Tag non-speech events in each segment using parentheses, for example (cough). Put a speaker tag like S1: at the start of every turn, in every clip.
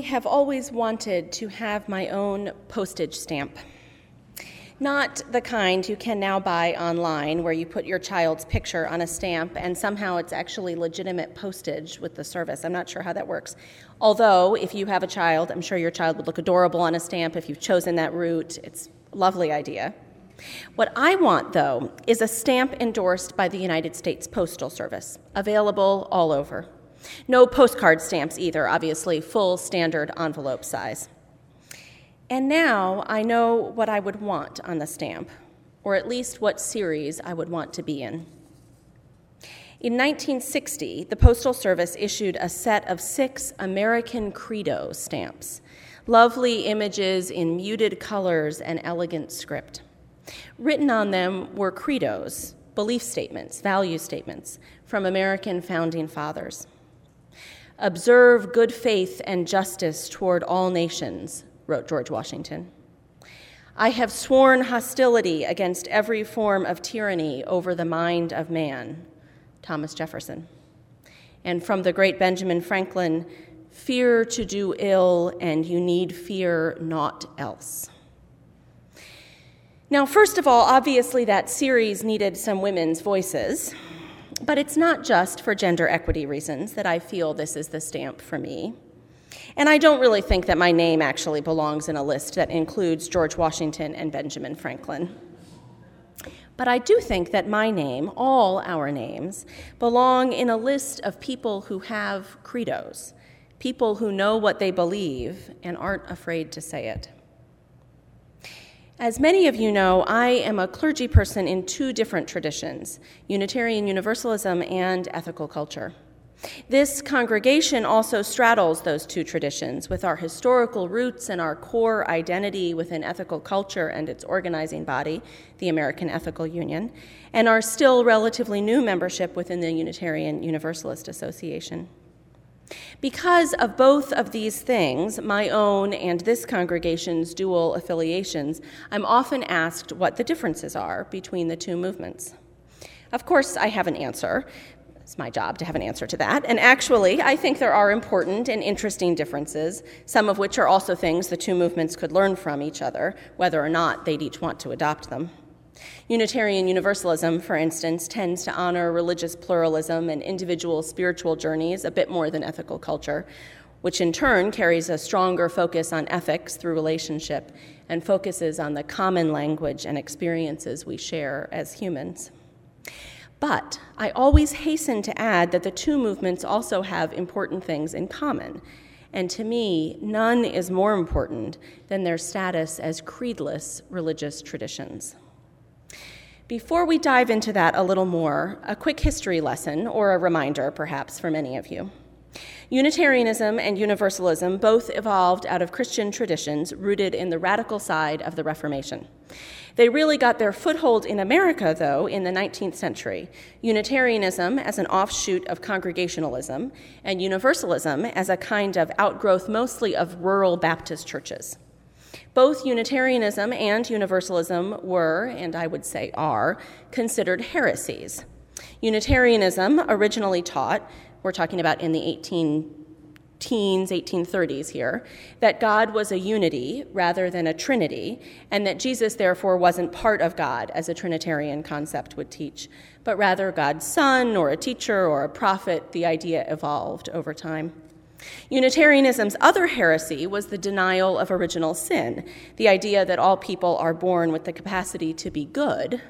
S1: I have always wanted to have my own postage stamp. Not the kind you can now buy online where you put your child's picture on a stamp and somehow it's actually legitimate postage with the service. I'm not sure how that works. Although, if you have a child, I'm sure your child would look adorable on a stamp if you've chosen that route. It's a lovely idea. What I want, though, is a stamp endorsed by the United States Postal Service, available all over. No postcard stamps either, obviously, full standard envelope size. And now I know what I would want on the stamp, or at least what series I would want to be in. In 1960, the Postal Service issued a set of six American Credo stamps, lovely images in muted colors and elegant script. Written on them were credos, belief statements, value statements from American founding fathers. Observe good faith and justice toward all nations, wrote George Washington. I have sworn hostility against every form of tyranny over the mind of man, Thomas Jefferson. And from the great Benjamin Franklin, fear to do ill, and you need fear naught else. Now, first of all, obviously that series needed some women's voices, but it's not just for gender equity reasons that I feel this is the stamp for me. And I don't really think that my name actually belongs in a list that includes George Washington and Benjamin Franklin. But I do think that my name, all our names, belong in a list of people who have credos, people who know what they believe and aren't afraid to say it. As many of you know, I am a clergy person in two different traditions Unitarian Universalism and ethical culture. This congregation also straddles those two traditions with our historical roots and our core identity within ethical culture and its organizing body, the American Ethical Union, and our still relatively new membership within the Unitarian Universalist Association. Because of both of these things, my own and this congregation's dual affiliations, I'm often asked what the differences are between the two movements. Of course, I have an answer, it's my job to have an answer to that. And actually, I think there are important and interesting differences, some of which are also things the two movements could learn from each other, whether or not they'd each want to adopt them. Unitarian Universalism, for instance, tends to honor religious pluralism and individual spiritual journeys a bit more than ethical culture, which in turn carries a stronger focus on ethics through relationship and focuses on the common language and experiences we share as humans. But I always hasten to add that the two movements also have important things in common. And to me, none is more important than their status as creedless religious traditions. Before we dive into that a little more, a quick history lesson, or a reminder perhaps for many of you. Unitarianism and Universalism both evolved out of Christian traditions rooted in the radical side of the Reformation. They really got their foothold in America, though, in the 19th century Unitarianism as an offshoot of Congregationalism, and Universalism as a kind of outgrowth mostly of rural Baptist churches. Both Unitarianism and Universalism were, and I would say are, considered heresies. Unitarianism originally taught, we're talking about in the 18 teens, 1830s here, that God was a unity rather than a trinity, and that Jesus therefore wasn't part of God, as a Trinitarian concept would teach, but rather God's son or a teacher or a prophet. The idea evolved over time. Unitarianism's other heresy was the denial of original sin, the idea that all people are born with the capacity to be good.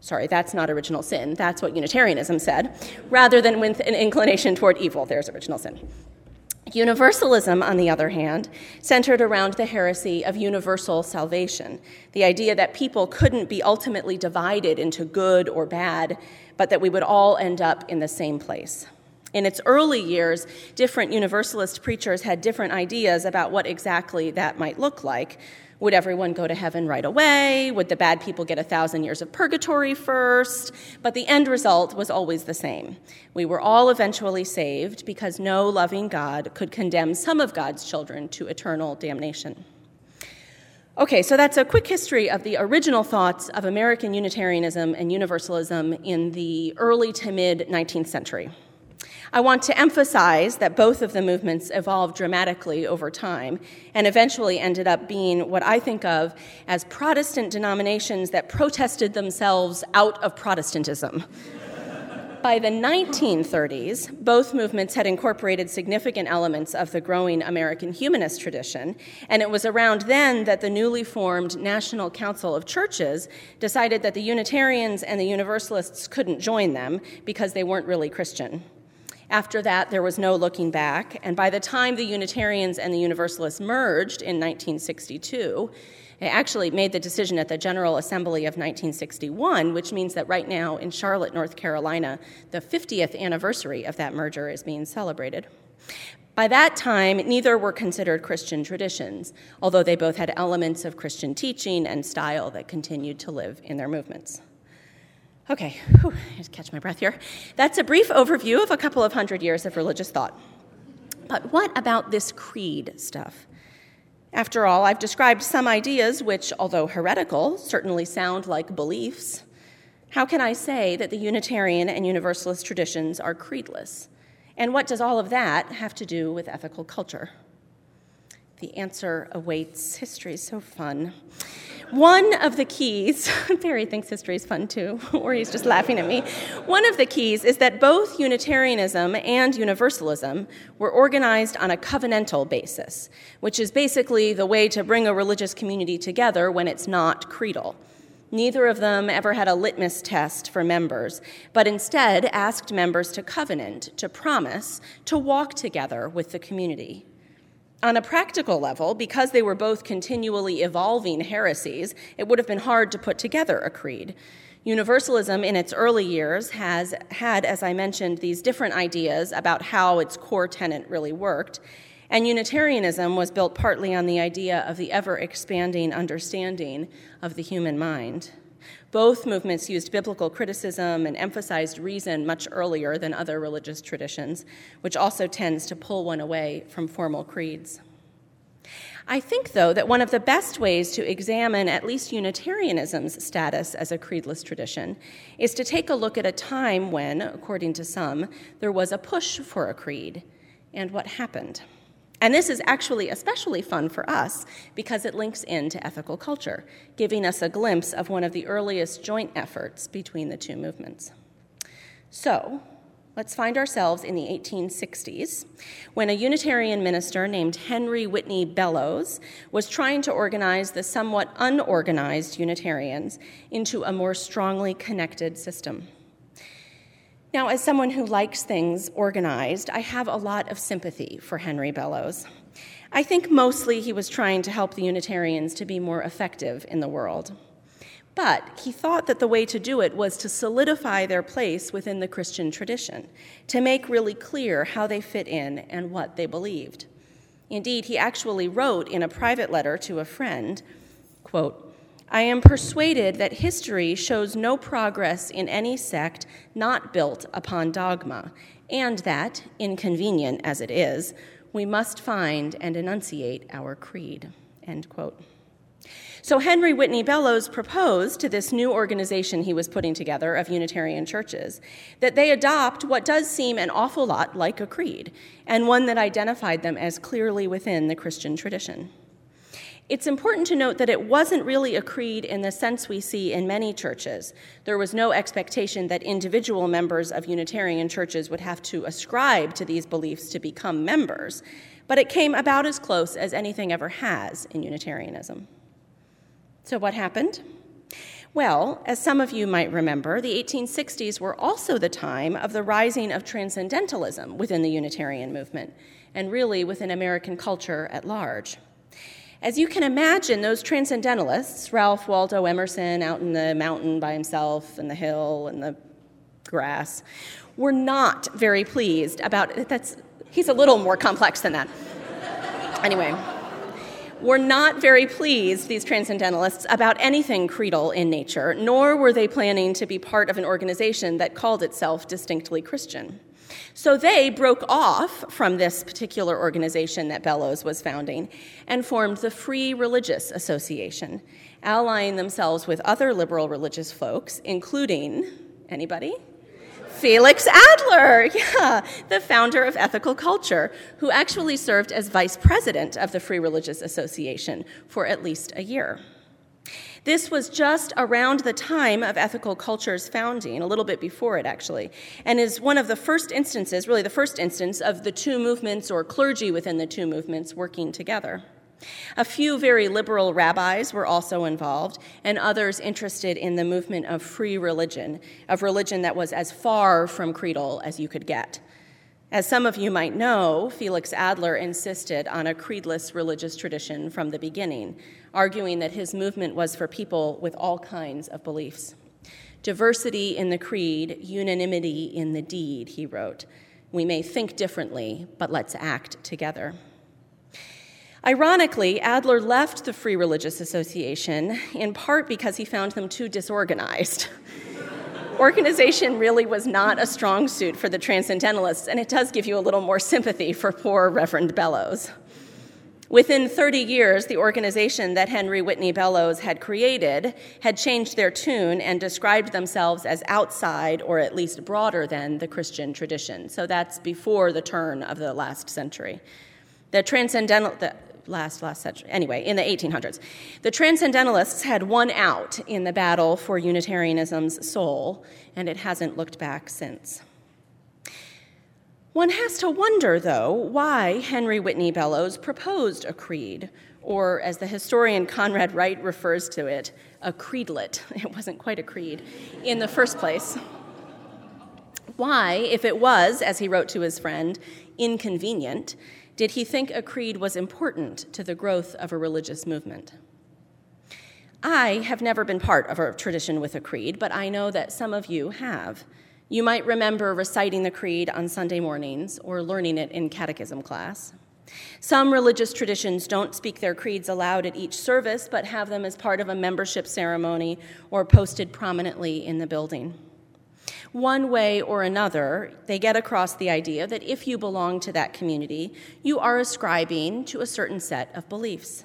S1: Sorry, that's not original sin. That's what Unitarianism said, rather than with an inclination toward evil. There's original sin. Universalism, on the other hand, centered around the heresy of universal salvation, the idea that people couldn't be ultimately divided into good or bad, but that we would all end up in the same place. In its early years, different Universalist preachers had different ideas about what exactly that might look like, would everyone go to heaven right away? Would the bad people get a thousand years of purgatory first? But the end result was always the same. We were all eventually saved because no loving God could condemn some of God's children to eternal damnation. Okay, so that's a quick history of the original thoughts of American Unitarianism and Universalism in the early to mid 19th century. I want to emphasize that both of the movements evolved dramatically over time and eventually ended up being what I think of as Protestant denominations that protested themselves out of Protestantism. (laughs) By the 1930s, both movements had incorporated significant elements of the growing American humanist tradition, and it was around then that the newly formed National Council of Churches decided that the Unitarians and the Universalists couldn't join them because they weren't really Christian. After that, there was no looking back, and by the time the Unitarians and the Universalists merged in 1962, they actually made the decision at the General Assembly of 1961, which means that right now in Charlotte, North Carolina, the 50th anniversary of that merger is being celebrated. By that time, neither were considered Christian traditions, although they both had elements of Christian teaching and style that continued to live in their movements. Okay, whew, just catch my breath here. That's a brief overview of a couple of hundred years of religious thought. But what about this creed stuff? After all, I've described some ideas which, although heretical, certainly sound like beliefs. How can I say that the Unitarian and Universalist traditions are creedless? And what does all of that have to do with ethical culture? The answer awaits. History is so fun. One of the keys, (laughs) Barry thinks history is fun too, (laughs) or he's just laughing at me. One of the keys is that both Unitarianism and Universalism were organized on a covenantal basis, which is basically the way to bring a religious community together when it's not creedal. Neither of them ever had a litmus test for members, but instead asked members to covenant, to promise, to walk together with the community. On a practical level, because they were both continually evolving heresies, it would have been hard to put together a creed. Universalism, in its early years, has had, as I mentioned, these different ideas about how its core tenet really worked. And Unitarianism was built partly on the idea of the ever expanding understanding of the human mind. Both movements used biblical criticism and emphasized reason much earlier than other religious traditions, which also tends to pull one away from formal creeds. I think, though, that one of the best ways to examine at least Unitarianism's status as a creedless tradition is to take a look at a time when, according to some, there was a push for a creed and what happened. And this is actually especially fun for us because it links into ethical culture, giving us a glimpse of one of the earliest joint efforts between the two movements. So, let's find ourselves in the 1860s when a Unitarian minister named Henry Whitney Bellows was trying to organize the somewhat unorganized Unitarians into a more strongly connected system. Now, as someone who likes things organized, I have a lot of sympathy for Henry Bellows. I think mostly he was trying to help the Unitarians to be more effective in the world. But he thought that the way to do it was to solidify their place within the Christian tradition, to make really clear how they fit in and what they believed. Indeed, he actually wrote in a private letter to a friend, quote, I am persuaded that history shows no progress in any sect not built upon dogma, and that, inconvenient as it is, we must find and enunciate our creed. End quote. So Henry Whitney Bellows proposed to this new organization he was putting together of Unitarian churches that they adopt what does seem an awful lot like a creed, and one that identified them as clearly within the Christian tradition. It's important to note that it wasn't really a creed in the sense we see in many churches. There was no expectation that individual members of Unitarian churches would have to ascribe to these beliefs to become members, but it came about as close as anything ever has in Unitarianism. So, what happened? Well, as some of you might remember, the 1860s were also the time of the rising of transcendentalism within the Unitarian movement, and really within American culture at large. As you can imagine, those transcendentalists, Ralph Waldo Emerson out in the mountain by himself and the hill and the grass, were not very pleased about that's he's a little more complex than that. (laughs) anyway, were not very pleased, these transcendentalists, about anything creedal in nature, nor were they planning to be part of an organization that called itself distinctly Christian. So they broke off from this particular organization that Bellows was founding and formed the Free Religious Association, allying themselves with other liberal religious folks, including anybody? Felix Adler, (laughs) yeah, the founder of Ethical Culture, who actually served as vice president of the Free Religious Association for at least a year. This was just around the time of ethical culture's founding, a little bit before it actually, and is one of the first instances, really the first instance, of the two movements or clergy within the two movements working together. A few very liberal rabbis were also involved, and others interested in the movement of free religion, of religion that was as far from creedal as you could get. As some of you might know, Felix Adler insisted on a creedless religious tradition from the beginning, arguing that his movement was for people with all kinds of beliefs. Diversity in the creed, unanimity in the deed, he wrote. We may think differently, but let's act together. Ironically, Adler left the Free Religious Association in part because he found them too disorganized. (laughs) Organization really was not a strong suit for the Transcendentalists, and it does give you a little more sympathy for poor Reverend Bellows. Within 30 years, the organization that Henry Whitney Bellows had created had changed their tune and described themselves as outside, or at least broader than, the Christian tradition. So that's before the turn of the last century. The transcendental, last last century. Anyway in the 1800s the transcendentalists had won out in the battle for unitarianism's soul and it hasn't looked back since. One has to wonder though why henry whitney bellows proposed a creed or as the historian conrad wright refers to it a creedlet. (laughs) It wasn't quite a creed in the first place. Why if it was as he wrote to his friend inconvenient did he think a creed was important to the growth of a religious movement? I have never been part of a tradition with a creed, but I know that some of you have. You might remember reciting the creed on Sunday mornings or learning it in catechism class. Some religious traditions don't speak their creeds aloud at each service, but have them as part of a membership ceremony or posted prominently in the building. One way or another, they get across the idea that if you belong to that community, you are ascribing to a certain set of beliefs.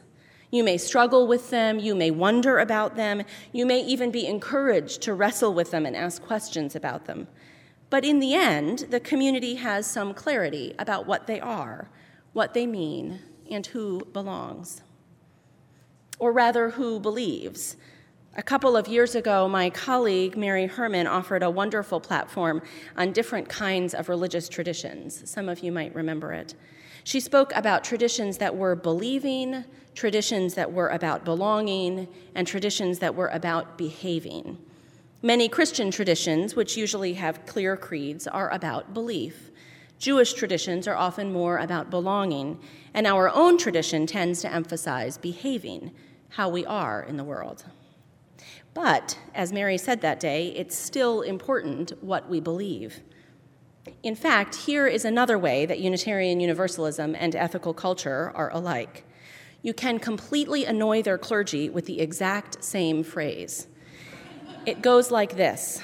S1: You may struggle with them, you may wonder about them, you may even be encouraged to wrestle with them and ask questions about them. But in the end, the community has some clarity about what they are, what they mean, and who belongs. Or rather, who believes. A couple of years ago, my colleague Mary Herman offered a wonderful platform on different kinds of religious traditions. Some of you might remember it. She spoke about traditions that were believing, traditions that were about belonging, and traditions that were about behaving. Many Christian traditions, which usually have clear creeds, are about belief. Jewish traditions are often more about belonging, and our own tradition tends to emphasize behaving, how we are in the world. But, as Mary said that day, it's still important what we believe. In fact, here is another way that Unitarian Universalism and ethical culture are alike. You can completely annoy their clergy with the exact same phrase. It goes like this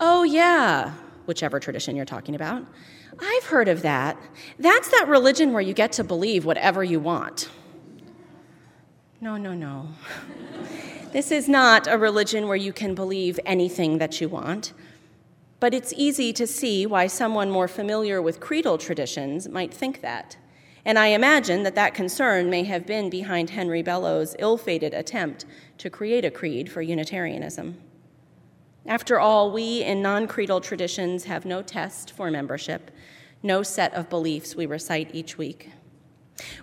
S1: Oh, yeah, whichever tradition you're talking about. I've heard of that. That's that religion where you get to believe whatever you want. No, no, no. (laughs) This is not a religion where you can believe anything that you want, but it's easy to see why someone more familiar with creedal traditions might think that. And I imagine that that concern may have been behind Henry Bellows' ill fated attempt to create a creed for Unitarianism. After all, we in non creedal traditions have no test for membership, no set of beliefs we recite each week.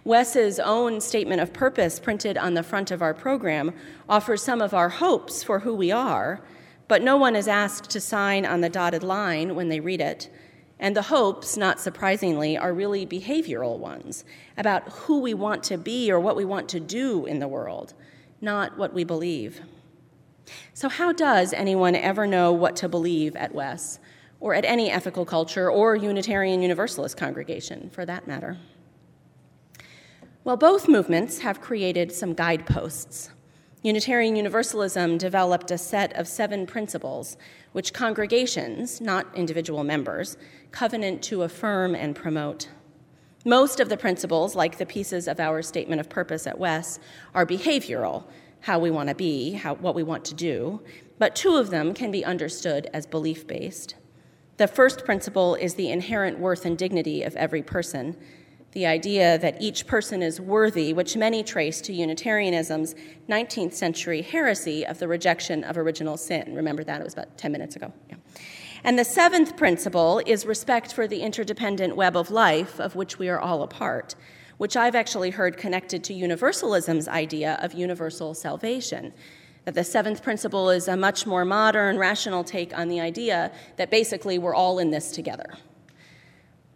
S1: Wes's own statement of purpose, printed on the front of our program, offers some of our hopes for who we are, but no one is asked to sign on the dotted line when they read it. And the hopes, not surprisingly, are really behavioral ones about who we want to be or what we want to do in the world, not what we believe. So, how does anyone ever know what to believe at Wes, or at any ethical culture or Unitarian Universalist congregation, for that matter? Well, both movements have created some guideposts. Unitarian Universalism developed a set of seven principles which congregations, not individual members, covenant to affirm and promote. Most of the principles, like the pieces of our statement of purpose at Wes, are behavioral, how we want to be, how, what we want to do, but two of them can be understood as belief based. The first principle is the inherent worth and dignity of every person, the idea that each person is worthy, which many trace to Unitarianism's 19th century heresy of the rejection of original sin. Remember that? It was about 10 minutes ago. Yeah. And the seventh principle is respect for the interdependent web of life of which we are all a part, which I've actually heard connected to Universalism's idea of universal salvation. That the seventh principle is a much more modern, rational take on the idea that basically we're all in this together.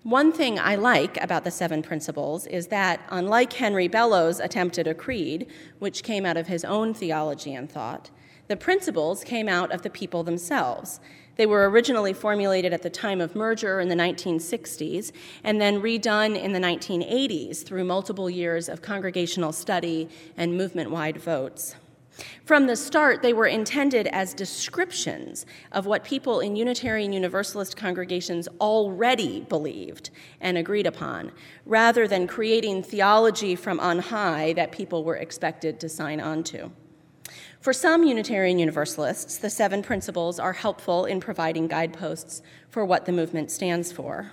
S1: One thing I like about the seven principles is that, unlike Henry Bellows' attempt at a creed, which came out of his own theology and thought, the principles came out of the people themselves. They were originally formulated at the time of merger in the 1960s and then redone in the 1980s through multiple years of congregational study and movement wide votes. From the start, they were intended as descriptions of what people in Unitarian Universalist congregations already believed and agreed upon, rather than creating theology from on high that people were expected to sign on to. For some Unitarian Universalists, the seven principles are helpful in providing guideposts for what the movement stands for.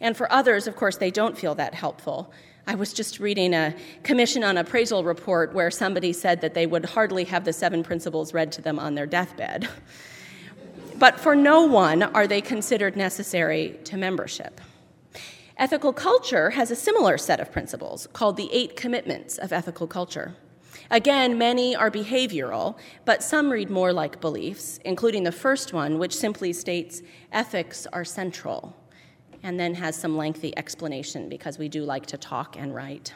S1: And for others, of course, they don't feel that helpful, I was just reading a commission on appraisal report where somebody said that they would hardly have the seven principles read to them on their deathbed. But for no one are they considered necessary to membership. Ethical culture has a similar set of principles called the Eight Commitments of Ethical Culture. Again, many are behavioral, but some read more like beliefs, including the first one, which simply states ethics are central and then has some lengthy explanation because we do like to talk and write.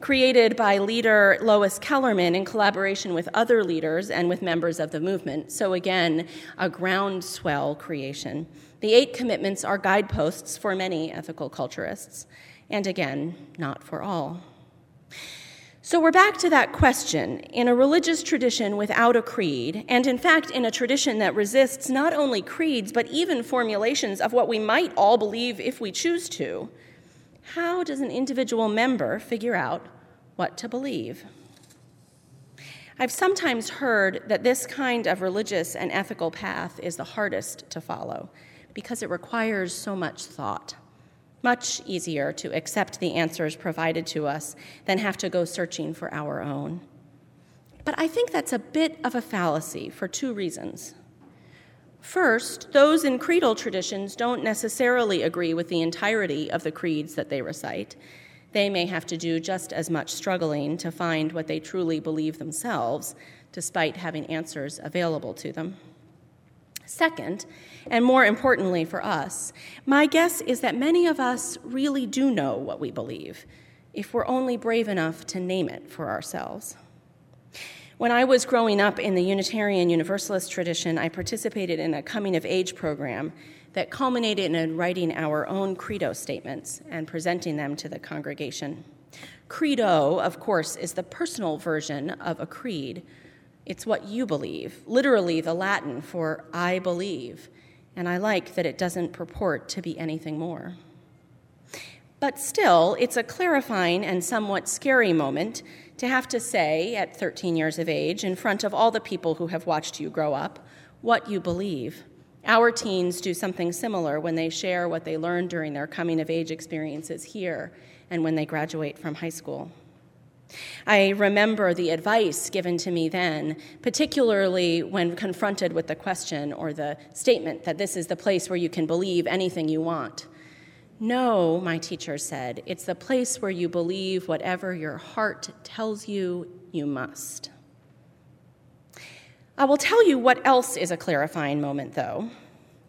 S1: Created by leader Lois Kellerman in collaboration with other leaders and with members of the movement, so again, a groundswell creation. The eight commitments are guideposts for many ethical culturists, and again, not for all. So we're back to that question. In a religious tradition without a creed, and in fact in a tradition that resists not only creeds, but even formulations of what we might all believe if we choose to, how does an individual member figure out what to believe? I've sometimes heard that this kind of religious and ethical path is the hardest to follow because it requires so much thought. Much easier to accept the answers provided to us than have to go searching for our own. But I think that's a bit of a fallacy for two reasons. First, those in creedal traditions don't necessarily agree with the entirety of the creeds that they recite. They may have to do just as much struggling to find what they truly believe themselves, despite having answers available to them. Second, and more importantly for us, my guess is that many of us really do know what we believe, if we're only brave enough to name it for ourselves. When I was growing up in the Unitarian Universalist tradition, I participated in a coming of age program that culminated in writing our own credo statements and presenting them to the congregation. Credo, of course, is the personal version of a creed it's what you believe, literally the Latin for I believe, and I like that it doesn't purport to be anything more. But still, it's a clarifying and somewhat scary moment to have to say, at 13 years of age, in front of all the people who have watched you grow up, what you believe. Our teens do something similar when they share what they learned during their coming of age experiences here and when they graduate from high school. I remember the advice given to me then, particularly when confronted with the question or the statement that this is the place where you can believe anything you want. No, my teacher said, it's the place where you believe whatever your heart tells you you must. I will tell you what else is a clarifying moment, though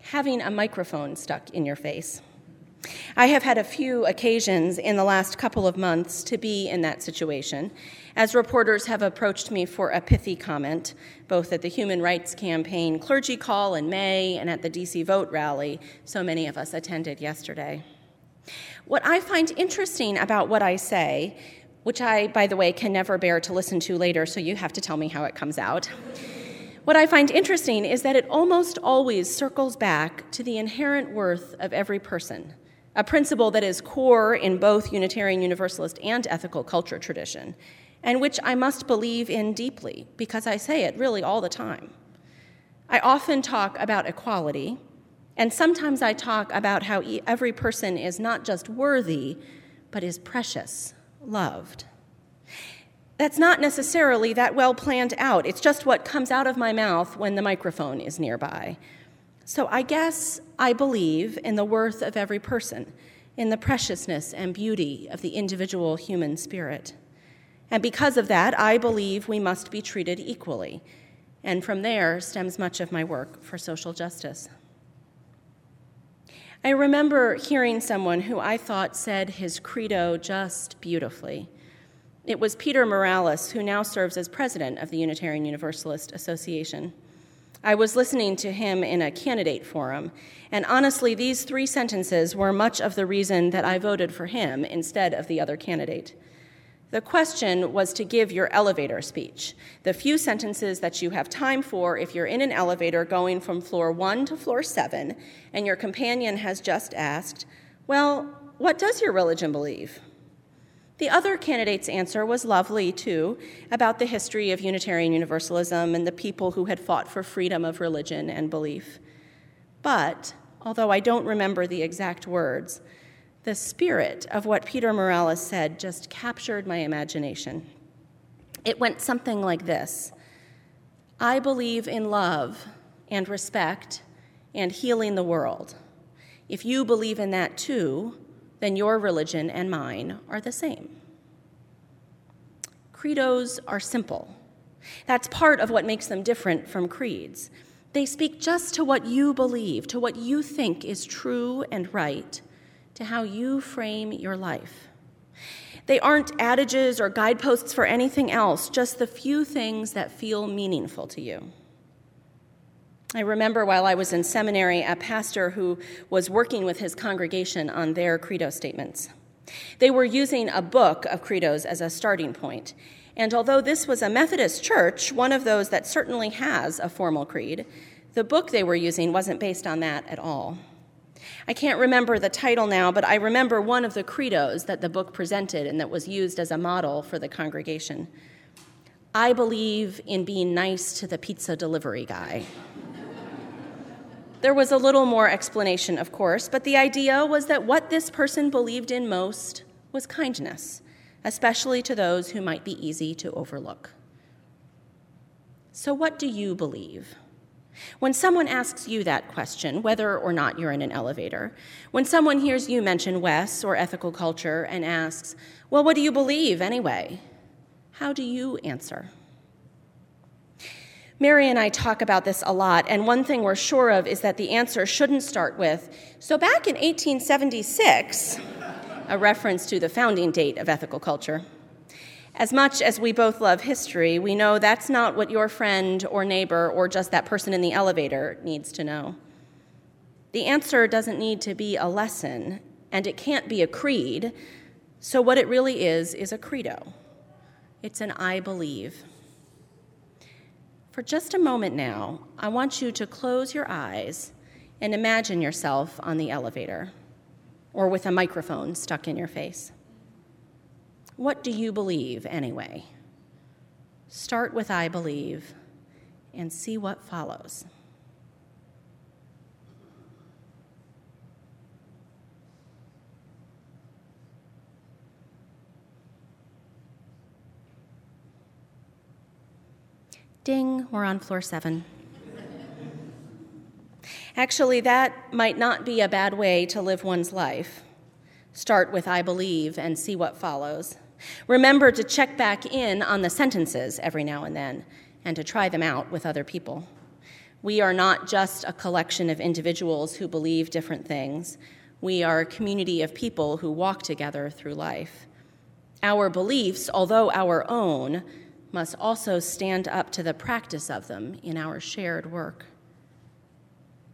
S1: having a microphone stuck in your face. I have had a few occasions in the last couple of months to be in that situation, as reporters have approached me for a pithy comment, both at the Human Rights Campaign clergy call in May and at the DC Vote rally so many of us attended yesterday. What I find interesting about what I say, which I, by the way, can never bear to listen to later, so you have to tell me how it comes out. What I find interesting is that it almost always circles back to the inherent worth of every person a principle that is core in both Unitarian Universalist and ethical culture tradition, and which I must believe in deeply because I say it really all the time. I often talk about equality, and sometimes I talk about how every person is not just worthy, but is precious, loved. That's not necessarily that well planned out. It's just what comes out of my mouth when the microphone is nearby. So I guess I believe in the worth of every person, in the preciousness and beauty of the individual human spirit. And because of that, I believe we must be treated equally. And from there stems much of my work for social justice. I remember hearing someone who I thought said his credo just beautifully. It was Peter Morales, who now serves as president of the Unitarian Universalist Association. I was listening to him in a candidate forum, and honestly, these three sentences were much of the reason that I voted for him instead of the other candidate. The question was to give your elevator speech, the few sentences that you have time for if you're in an elevator going from floor one to floor seven, and your companion has just asked, Well, what does your religion believe? The other candidate's answer was lovely, too, about the history of Unitarian Universalism and the people who had fought for freedom of religion and belief. But, although I don't remember the exact words, the spirit of what Peter Morales said just captured my imagination. It went something like this I believe in love and respect and healing the world. If you believe in that too, then your religion and mine are the same. Credos are simple. That's part of what makes them different from creeds. They speak just to what you believe, to what you think is true and right to how you frame your life. They aren't adages or guideposts for anything else, just the few things that feel meaningful to you. I remember while I was in seminary, a pastor who was working with his congregation on their credo statements. They were using a book of credos as a starting point. And although this was a Methodist church, one of those that certainly has a formal creed, the book they were using wasn't based on that at all. I can't remember the title now, but I remember one of the credos that the book presented and that was used as a model for the congregation. I believe in being nice to the pizza delivery guy. There was a little more explanation, of course, but the idea was that what this person believed in most was kindness, especially to those who might be easy to overlook. So, what do you believe? When someone asks you that question, whether or not you're in an elevator, when someone hears you mention Wes or ethical culture and asks, Well, what do you believe anyway? How do you answer? Mary and I talk about this a lot, and one thing we're sure of is that the answer shouldn't start with, So back in 1876, a reference to the founding date of ethical culture. As much as we both love history, we know that's not what your friend or neighbor or just that person in the elevator needs to know. The answer doesn't need to be a lesson, and it can't be a creed. So, what it really is, is a credo. It's an I believe. For just a moment now, I want you to close your eyes and imagine yourself on the elevator or with a microphone stuck in your face. What do you believe anyway? Start with I believe and see what follows. Ding, we're on floor seven. Actually, that might not be a bad way to live one's life. Start with I believe and see what follows. Remember to check back in on the sentences every now and then and to try them out with other people. We are not just a collection of individuals who believe different things. We are a community of people who walk together through life. Our beliefs, although our own, must also stand up to the practice of them in our shared work.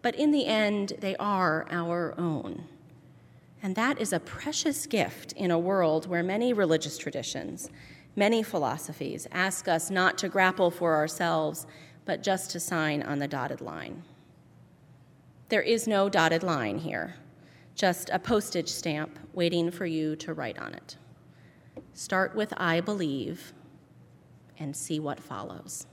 S1: But in the end, they are our own. And that is a precious gift in a world where many religious traditions, many philosophies ask us not to grapple for ourselves, but just to sign on the dotted line. There is no dotted line here, just a postage stamp waiting for you to write on it. Start with I believe and see what follows.